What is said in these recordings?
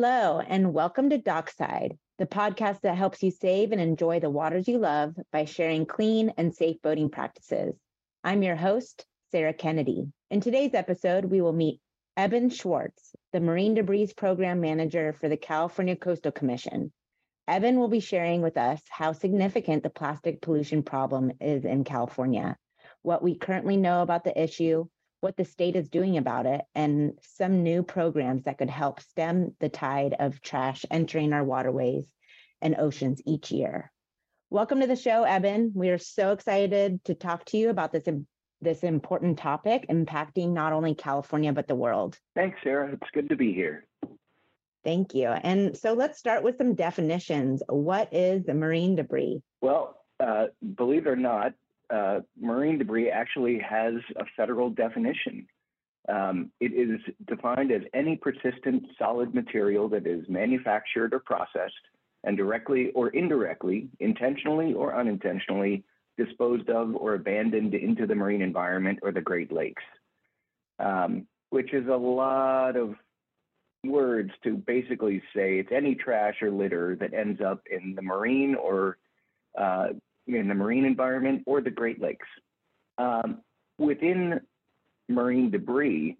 Hello, and welcome to Dockside, the podcast that helps you save and enjoy the waters you love by sharing clean and safe boating practices. I'm your host, Sarah Kennedy. In today's episode, we will meet Eben Schwartz, the Marine Debris Program Manager for the California Coastal Commission. Eben will be sharing with us how significant the plastic pollution problem is in California, what we currently know about the issue, what the state is doing about it, and some new programs that could help stem the tide of trash entering our waterways and oceans each year. Welcome to the show, Eben. We are so excited to talk to you about this, this important topic impacting not only California, but the world. Thanks, Sarah. It's good to be here. Thank you. And so let's start with some definitions. What is marine debris? Well, uh, believe it or not, uh, marine debris actually has a federal definition. Um, it is defined as any persistent solid material that is manufactured or processed and directly or indirectly, intentionally or unintentionally, disposed of or abandoned into the marine environment or the Great Lakes, um, which is a lot of words to basically say it's any trash or litter that ends up in the marine or uh, in the marine environment or the Great Lakes. Um, within marine debris,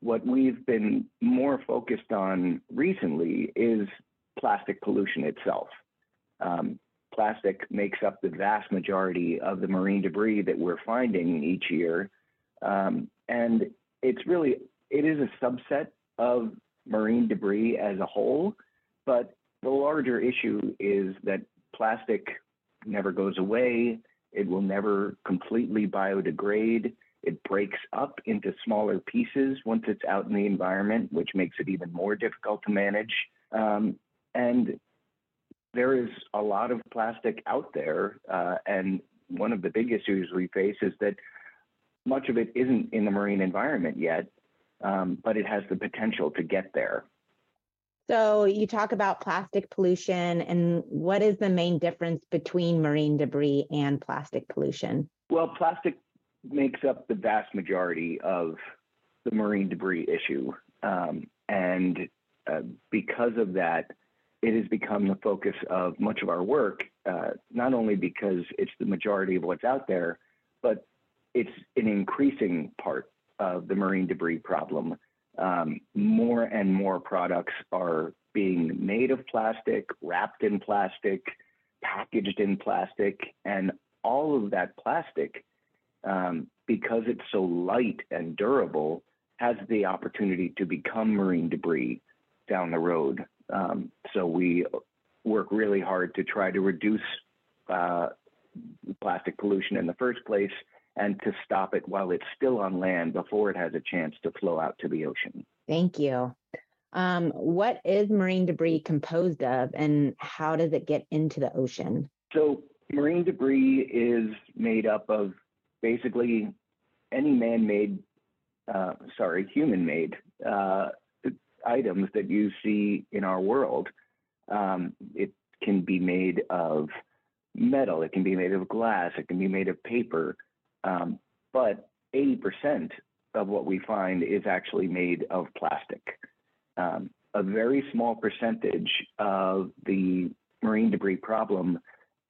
what we've been more focused on recently is plastic pollution itself. Um, plastic makes up the vast majority of the marine debris that we're finding each year. Um, and it's really, it is a subset of marine debris as a whole, but the larger issue is that plastic never goes away. It will never completely biodegrade. It breaks up into smaller pieces once it's out in the environment, which makes it even more difficult to manage. Um, and there is a lot of plastic out there. Uh, and one of the big issues we face is that much of it isn't in the marine environment yet, um, but it has the potential to get there. So you talk about plastic pollution and what is the main difference between marine debris and plastic pollution? Well, plastic makes up the vast majority of the marine debris issue. Um, and uh, because of that, it has become the focus of much of our work, uh, not only because it's the majority of what's out there, but it's an increasing part of the marine debris problem um, more and more products are being made of plastic, wrapped in plastic, packaged in plastic, and all of that plastic, um, because it's so light and durable, has the opportunity to become marine debris down the road. Um, so we work really hard to try to reduce uh, plastic pollution in the first place and to stop it while it's still on land before it has a chance to flow out to the ocean. Thank you. Um, what is marine debris composed of and how does it get into the ocean? So, marine debris is made up of basically any man made, uh, sorry, human made uh, items that you see in our world. Um, it can be made of metal, it can be made of glass, it can be made of paper, um, but 80% of what we find is actually made of plastic. Um, a very small percentage of the marine debris problem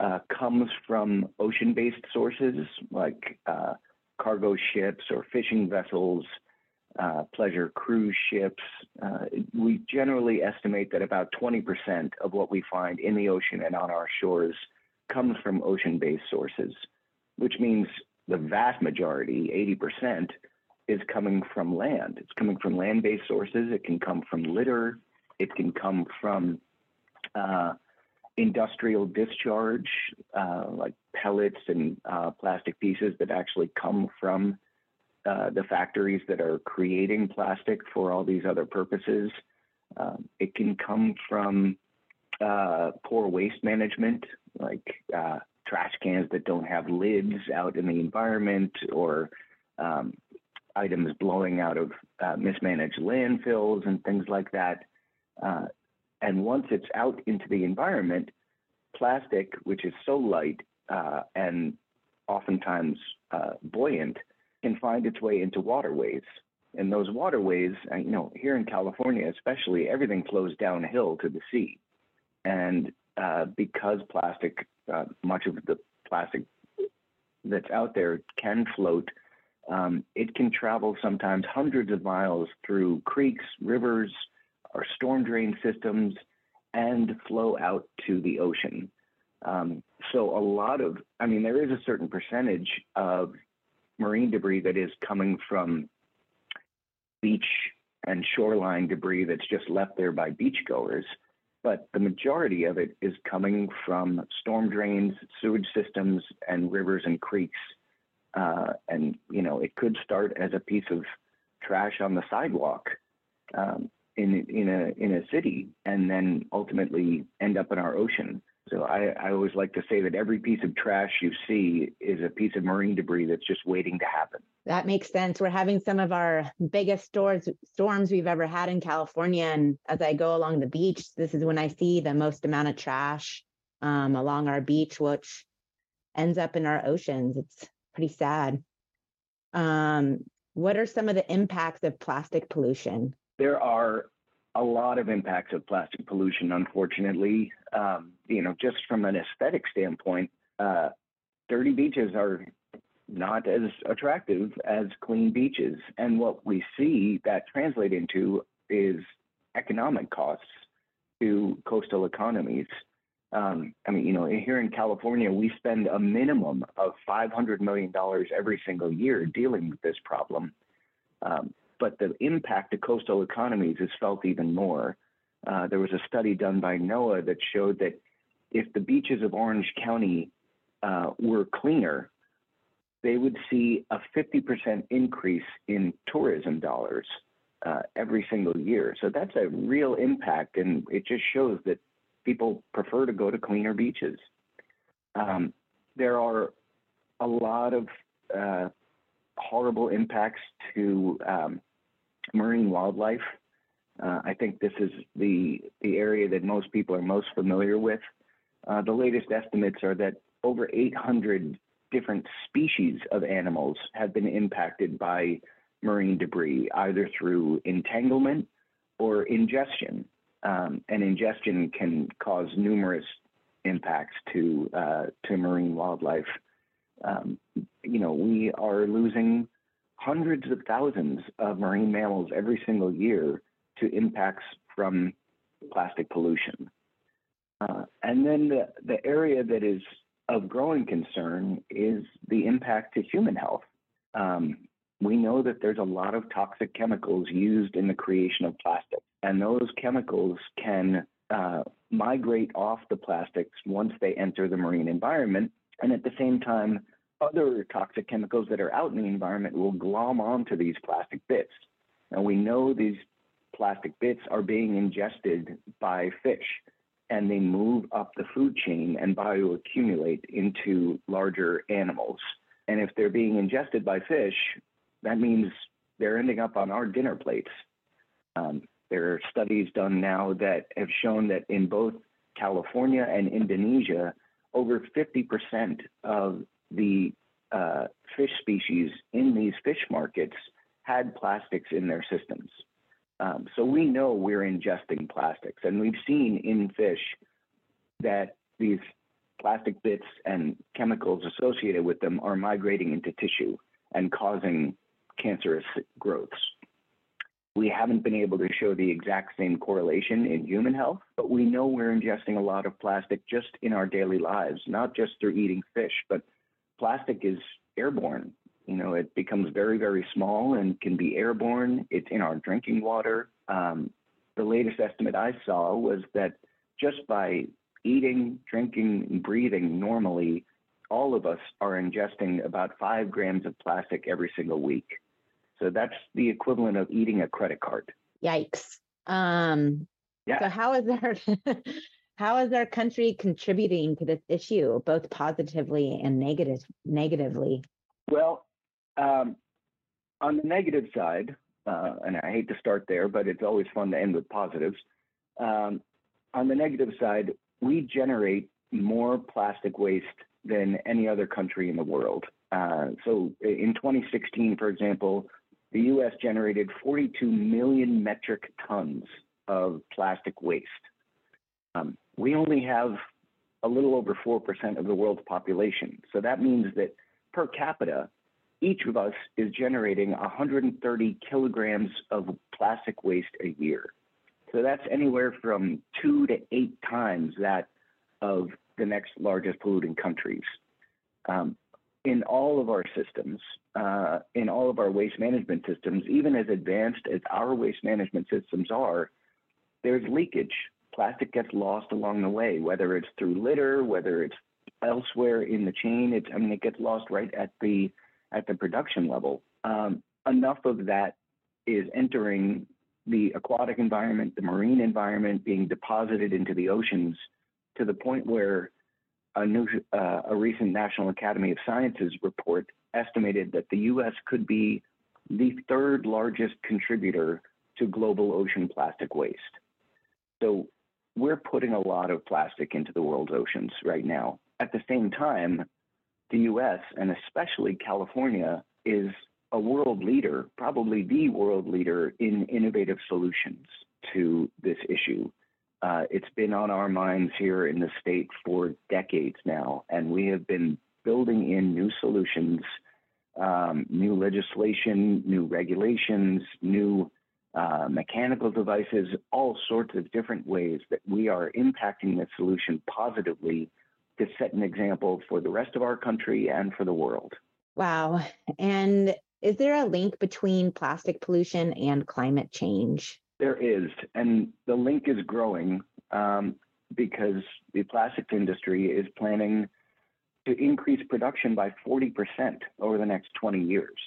uh, comes from ocean based sources like uh, cargo ships or fishing vessels, uh, pleasure cruise ships. Uh, we generally estimate that about 20% of what we find in the ocean and on our shores comes from ocean based sources, which means the vast majority, 80%, is coming from land. It's coming from land based sources. It can come from litter. It can come from uh, industrial discharge, uh, like pellets and uh, plastic pieces that actually come from uh, the factories that are creating plastic for all these other purposes. Um, it can come from uh, poor waste management, like uh, trash cans that don't have lids out in the environment or um, items blowing out of uh, mismanaged landfills and things like that. Uh, and once it's out into the environment, plastic, which is so light uh, and oftentimes uh, buoyant, can find its way into waterways. And those waterways, uh, you know, here in California especially, everything flows downhill to the sea. And uh, because plastic, uh, much of the plastic that's out there can float, um, it can travel sometimes hundreds of miles through creeks, rivers, or storm drain systems, and flow out to the ocean. Um, so a lot of, I mean, there is a certain percentage of marine debris that is coming from beach and shoreline debris that's just left there by beachgoers. But the majority of it is coming from storm drains, sewage systems, and rivers and creeks. Uh, and, you know, it could start as a piece of trash on the sidewalk um, in, in, a, in a city and then ultimately end up in our ocean. So I, I always like to say that every piece of trash you see is a piece of marine debris that's just waiting to happen. That makes sense. We're having some of our biggest storms storms we've ever had in California, and as I go along the beach, this is when I see the most amount of trash um, along our beach, which ends up in our oceans. It's pretty sad. Um, what are some of the impacts of plastic pollution? There are a lot of impacts of plastic pollution, unfortunately. Um, you know, just from an aesthetic standpoint, uh, dirty beaches are not as attractive as clean beaches. And what we see that translate into is economic costs to coastal economies. Um, I mean, you know, here in California, we spend a minimum of $500 million every single year dealing with this problem. Um, but the impact to coastal economies is felt even more. Uh, there was a study done by NOAA that showed that if the beaches of Orange County uh, were cleaner, they would see a 50% increase in tourism dollars uh, every single year. So that's a real impact, and it just shows that people prefer to go to cleaner beaches. Um, there are a lot of uh, horrible impacts to um, marine wildlife. Uh, I think this is the the area that most people are most familiar with. Uh, the latest estimates are that over 800 different species of animals have been impacted by marine debris, either through entanglement or ingestion. Um, and ingestion can cause numerous impacts to uh, to marine wildlife. Um, you know, we are losing hundreds of thousands of marine mammals every single year to impacts from plastic pollution. Uh, and then the, the area that is of growing concern is the impact to human health. Um, we know that there's a lot of toxic chemicals used in the creation of plastic, and those chemicals can uh, migrate off the plastics once they enter the marine environment. And at the same time, other toxic chemicals that are out in the environment will glom onto these plastic bits. Now we know these plastic bits are being ingested by fish and they move up the food chain and bioaccumulate into larger animals. And if they're being ingested by fish, that means they're ending up on our dinner plates. Um, there are studies done now that have shown that in both California and Indonesia, over 50% of the uh, fish species in these fish markets had plastics in their systems. Um, so we know we're ingesting plastics, and we've seen in fish that these plastic bits and chemicals associated with them are migrating into tissue and causing cancerous growths. We haven't been able to show the exact same correlation in human health, but we know we're ingesting a lot of plastic just in our daily lives, not just through eating fish, but plastic is airborne. You know, it becomes very, very small and can be airborne. It's in our drinking water. Um, the latest estimate I saw was that just by eating, drinking, and breathing normally, all of us are ingesting about five grams of plastic every single week. So that's the equivalent of eating a credit card. Yikes. Um, yeah. So how is our how is our country contributing to this issue, both positively and negative negatively? Well, um, on the negative side, uh, and I hate to start there, but it's always fun to end with positives. Um, on the negative side, we generate more plastic waste than any other country in the world. Uh, so in 2016, for example, the US generated 42 million metric tons of plastic waste. Um, we only have a little over 4% of the world's population. So that means that per capita, each of us is generating 130 kilograms of plastic waste a year. So that's anywhere from two to eight times that of the next largest polluting countries. Um, in all of our systems, uh, in all of our waste management systems, even as advanced as our waste management systems are, there's leakage. Plastic gets lost along the way, whether it's through litter, whether it's elsewhere in the chain. It's, I mean, it gets lost right at the at the production level. Um, enough of that is entering the aquatic environment, the marine environment, being deposited into the oceans to the point where a new, uh, a recent National Academy of Sciences report estimated that the U.S. could be the third largest contributor to global ocean plastic waste. So we're putting a lot of plastic into the world's oceans right now. At the same time, the US and especially California is a world leader, probably the world leader in innovative solutions to this issue. Uh, it's been on our minds here in the state for decades now, and we have been building in new solutions, um, new legislation, new regulations, new uh, mechanical devices, all sorts of different ways that we are impacting the solution positively to set an example for the rest of our country and for the world. Wow. And is there a link between plastic pollution and climate change? There is, and the link is growing um, because the plastics industry is planning to increase production by 40% over the next 20 years.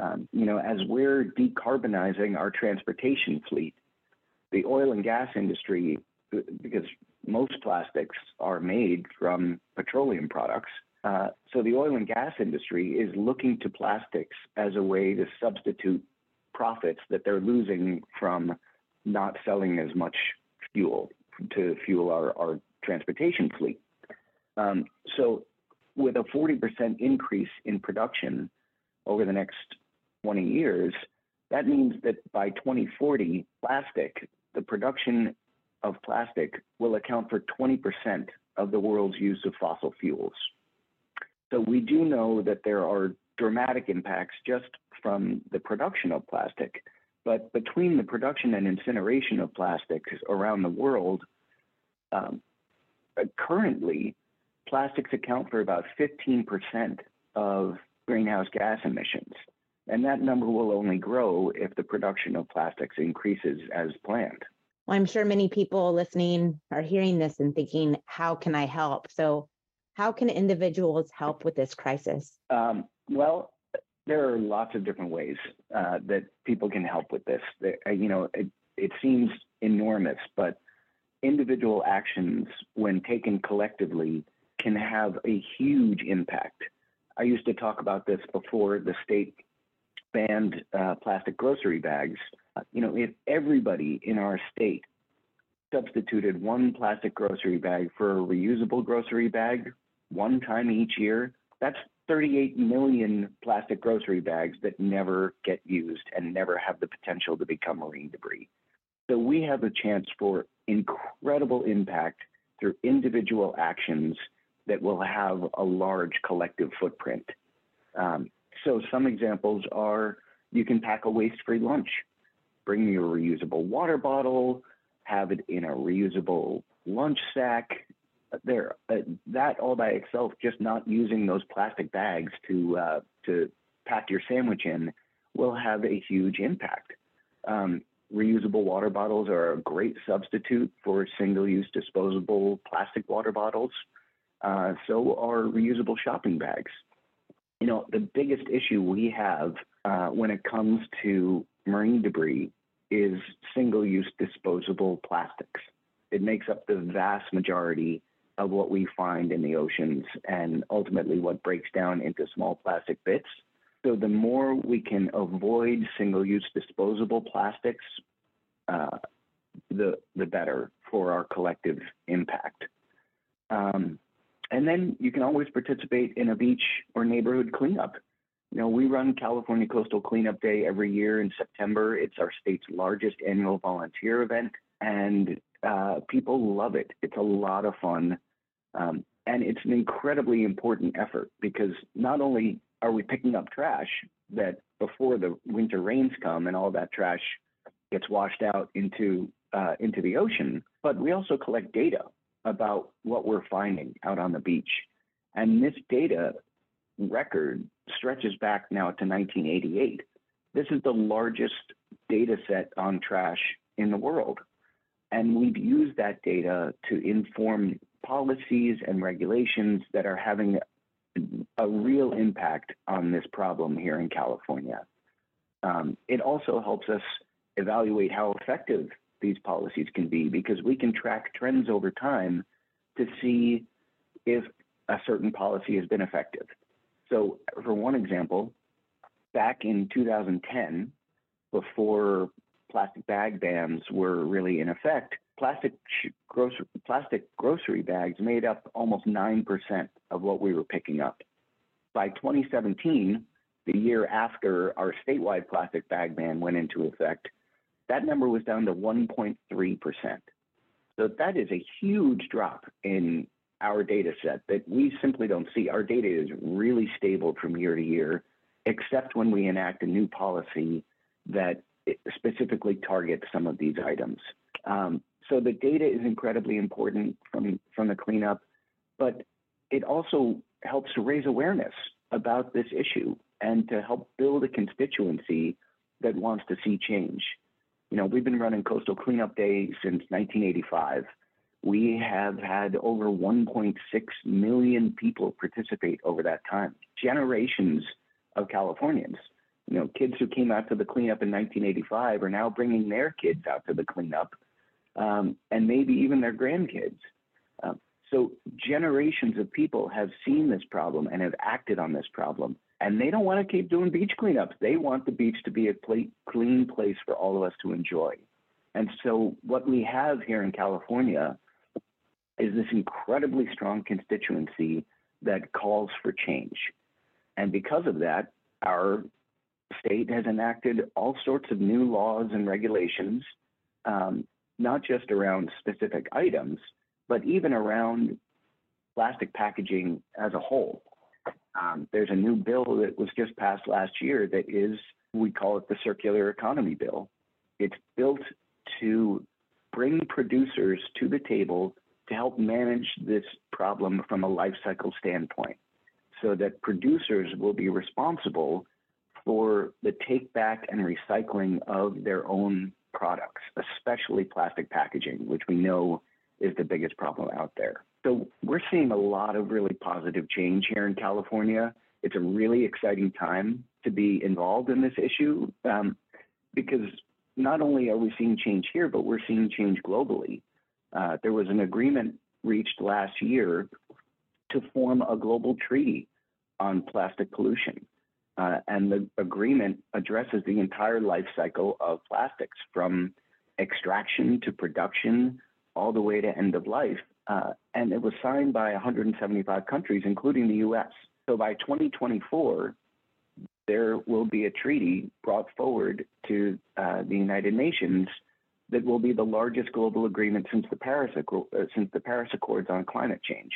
Um, you know, as we're decarbonizing our transportation fleet, the oil and gas industry, because most plastics are made from petroleum products. Uh, so the oil and gas industry is looking to plastics as a way to substitute profits that they're losing from not selling as much fuel to fuel our, our transportation fleet. Um, so with a 40% increase in production over the next 20 years, that means that by 2040, plastic, the production of plastic will account for 20% of the world's use of fossil fuels. So we do know that there are dramatic impacts just from the production of plastic. But between the production and incineration of plastics around the world, um, currently, plastics account for about 15% of greenhouse gas emissions. And that number will only grow if the production of plastics increases as planned. Well, I'm sure many people listening are hearing this and thinking, how can I help? So, how can individuals help with this crisis? Um, well, there are lots of different ways uh, that people can help with this. Uh, you know, it, it seems enormous, but individual actions, when taken collectively, can have a huge impact. I used to talk about this before the state banned uh, plastic grocery bags you know, if everybody in our state substituted one plastic grocery bag for a reusable grocery bag one time each year, that's 38 million plastic grocery bags that never get used and never have the potential to become marine debris. So we have a chance for incredible impact through individual actions that will have a large collective footprint. Um, so some examples are you can pack a waste-free lunch bring your reusable water bottle, have it in a reusable lunch sack. There, uh, that all by itself, just not using those plastic bags to uh, to pack your sandwich in, will have a huge impact. Um, reusable water bottles are a great substitute for single-use disposable plastic water bottles. Uh, so are reusable shopping bags. You know, the biggest issue we have uh, when it comes to marine debris is single use disposable plastics. It makes up the vast majority of what we find in the oceans and ultimately what breaks down into small plastic bits. So the more we can avoid single use disposable plastics, uh, the, the better for our collective impact. Um, and then you can always participate in a beach or neighborhood cleanup You know, we run California Coastal Cleanup Day every year in September. It's our state's largest annual volunteer event, and uh, people love it. It's a lot of fun. Um, and it's an incredibly important effort because not only are we picking up trash that before the winter rains come and all that trash gets washed out into uh, into the ocean, but we also collect data about what we're finding out on the beach. And this data record stretches back now to 1988. This is the largest data set on trash in the world. And we've used that data to inform policies and regulations that are having a real impact on this problem here in California. Um, it also helps us evaluate how effective these policies can be because we can track trends over time to see if a certain policy has been effective. So, for one example, back in 2010, before plastic bag bans were really in effect, plastic grocery, plastic grocery bags made up almost 9% of what we were picking up. By 2017, the year after our statewide plastic bag ban went into effect, that number was down to 1.3%. So that is a huge drop in our data set that we simply don't see. Our data is really stable from year to year, except when we enact a new policy that specifically targets some of these items. Um, so the data is incredibly important from, from the cleanup, but it also helps to raise awareness about this issue and to help build a constituency that wants to see change. You know, we've been running Coastal Cleanup Day since 1985. We have had over 1.6 million people participate over that time. Generations of Californians, you know, kids who came out to the cleanup in 1985 are now bringing their kids out to the cleanup um, and maybe even their grandkids. Uh, so generations of people have seen this problem and have acted on this problem. And they don't want to keep doing beach cleanups. They want the beach to be a clean place for all of us to enjoy. And so what we have here in California is this incredibly strong constituency that calls for change. And because of that, our state has enacted all sorts of new laws and regulations um, not just around specific items, but even around plastic packaging as a whole. Um, there's a new bill that was just passed last year that is, we call it the Circular Economy Bill. It's built to bring producers to the table to help manage this problem from a life cycle standpoint so that producers will be responsible for the take back and recycling of their own products, especially plastic packaging, which we know is the biggest problem out there. So we're seeing a lot of really positive change here in California. It's a really exciting time to be involved in this issue um, because not only are we seeing change here, but we're seeing change globally. Uh, there was an agreement reached last year to form a global treaty on plastic pollution. Uh, and the agreement addresses the entire life cycle of plastics from extraction to production all the way to end of life. Uh, and it was signed by 175 countries, including the US. So by 2024, there will be a treaty brought forward to uh, the United Nations that will be the largest global agreement since the Paris, uh, since the Paris Accords on climate change.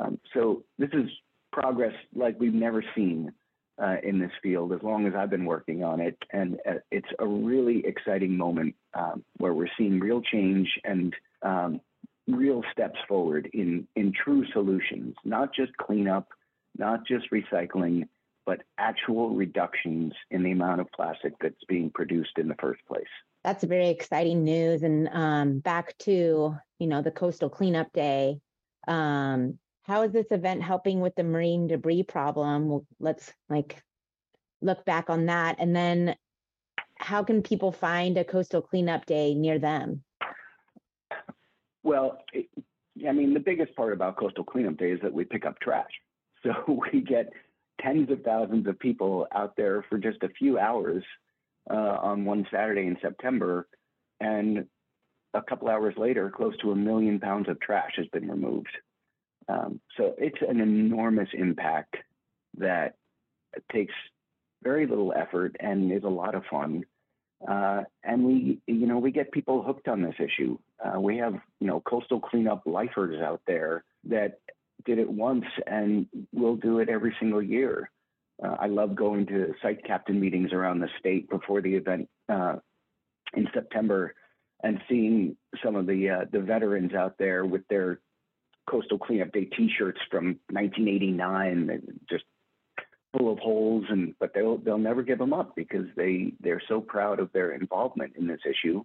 Um, so this is progress like we've never seen uh, in this field as long as I've been working on it. And uh, it's a really exciting moment um, where we're seeing real change and um, real steps forward in, in true solutions, not just cleanup, not just recycling, but actual reductions in the amount of plastic that's being produced in the first place. That's very exciting news. And um, back to you know the coastal cleanup day. Um, how is this event helping with the marine debris problem? Let's like look back on that. And then how can people find a coastal cleanup day near them? Well, it, I mean, the biggest part about coastal cleanup day is that we pick up trash. So we get tens of thousands of people out there for just a few hours uh, on one Saturday in September. And a couple hours later, close to a million pounds of trash has been removed. Um, so it's an enormous impact that takes very little effort and is a lot of fun. Uh, and we, you know, we get people hooked on this issue. Uh, we have, you know, coastal cleanup lifers out there that did it once and will do it every single year. Uh, I love going to site captain meetings around the state before the event uh, in September and seeing some of the uh, the veterans out there with their coastal cleanup day T-shirts from 1989, just full of holes, and but they'll they'll never give them up because they they're so proud of their involvement in this issue.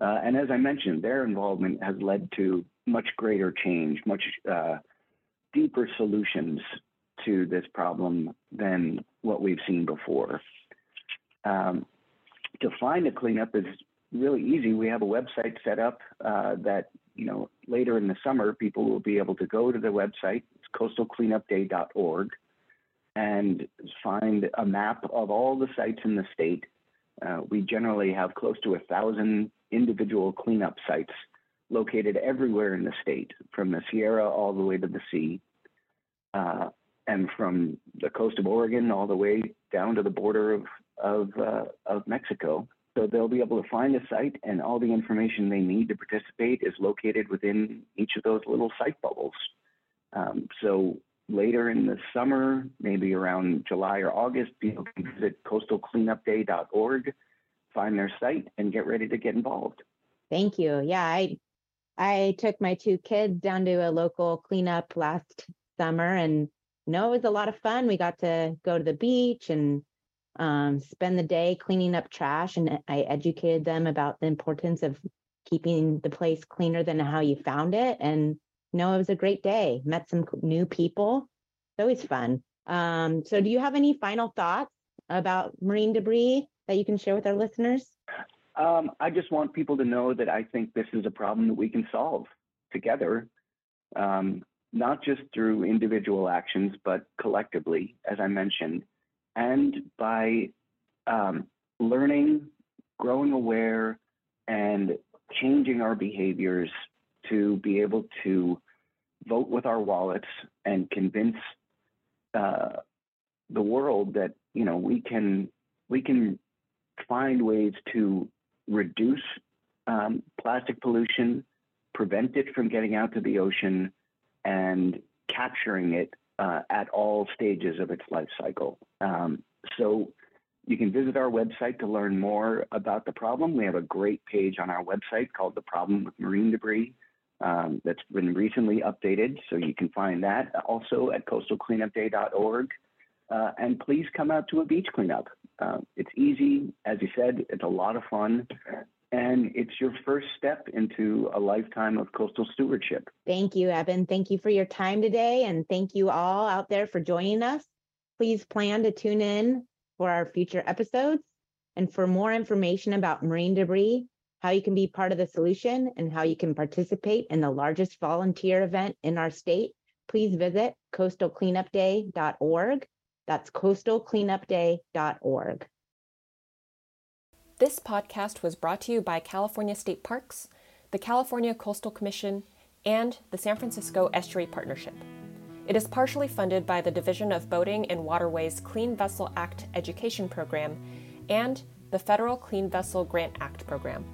Uh, and as I mentioned, their involvement has led to much greater change, much uh, deeper solutions to this problem than what we've seen before. Um, to find a cleanup is really easy. We have a website set up uh, that you know later in the summer people will be able to go to the website. It's coastalcleanupday.org and find a map of all the sites in the state. Uh, we generally have close to a thousand individual cleanup sites located everywhere in the state, from the Sierra all the way to the sea, uh, and from the coast of Oregon all the way down to the border of of, uh, of Mexico. So they'll be able to find a site, and all the information they need to participate is located within each of those little site bubbles. Um, so later in the summer, maybe around July or August, people can visit coastalcleanupday.org, find their site, and get ready to get involved. Thank you. Yeah, I I took my two kids down to a local cleanup last summer, and know, it was a lot of fun. We got to go to the beach and um, spend the day cleaning up trash, and I educated them about the importance of keeping the place cleaner than how you found it, and no, it was a great day. Met some new people. It's always fun. Um, so, do you have any final thoughts about marine debris that you can share with our listeners? Um, I just want people to know that I think this is a problem that we can solve together, um, not just through individual actions, but collectively, as I mentioned, and by um, learning, growing aware, and changing our behaviors to be able to vote with our wallets and convince uh, the world that you know we can we can find ways to reduce um, plastic pollution, prevent it from getting out to the ocean, and capturing it uh, at all stages of its life cycle. Um, so you can visit our website to learn more about the problem. We have a great page on our website called The Problem with Marine Debris um, that's been recently updated. So you can find that also at coastalcleanupday.org. Uh, and please come out to a beach cleanup. Uh, it's easy, as you said, it's a lot of fun. And it's your first step into a lifetime of coastal stewardship. Thank you, Eben. Thank you for your time today. And thank you all out there for joining us. Please plan to tune in for our future episodes. And for more information about marine debris, how you can be part of the solution, and how you can participate in the largest volunteer event in our state, please visit coastalcleanupday.org. That's coastalcleanupday.org. This podcast was brought to you by California State Parks, the California Coastal Commission, and the San Francisco Estuary Partnership. It is partially funded by the Division of Boating and Waterways Clean Vessel Act Education Program and the Federal Clean Vessel Grant Act Program.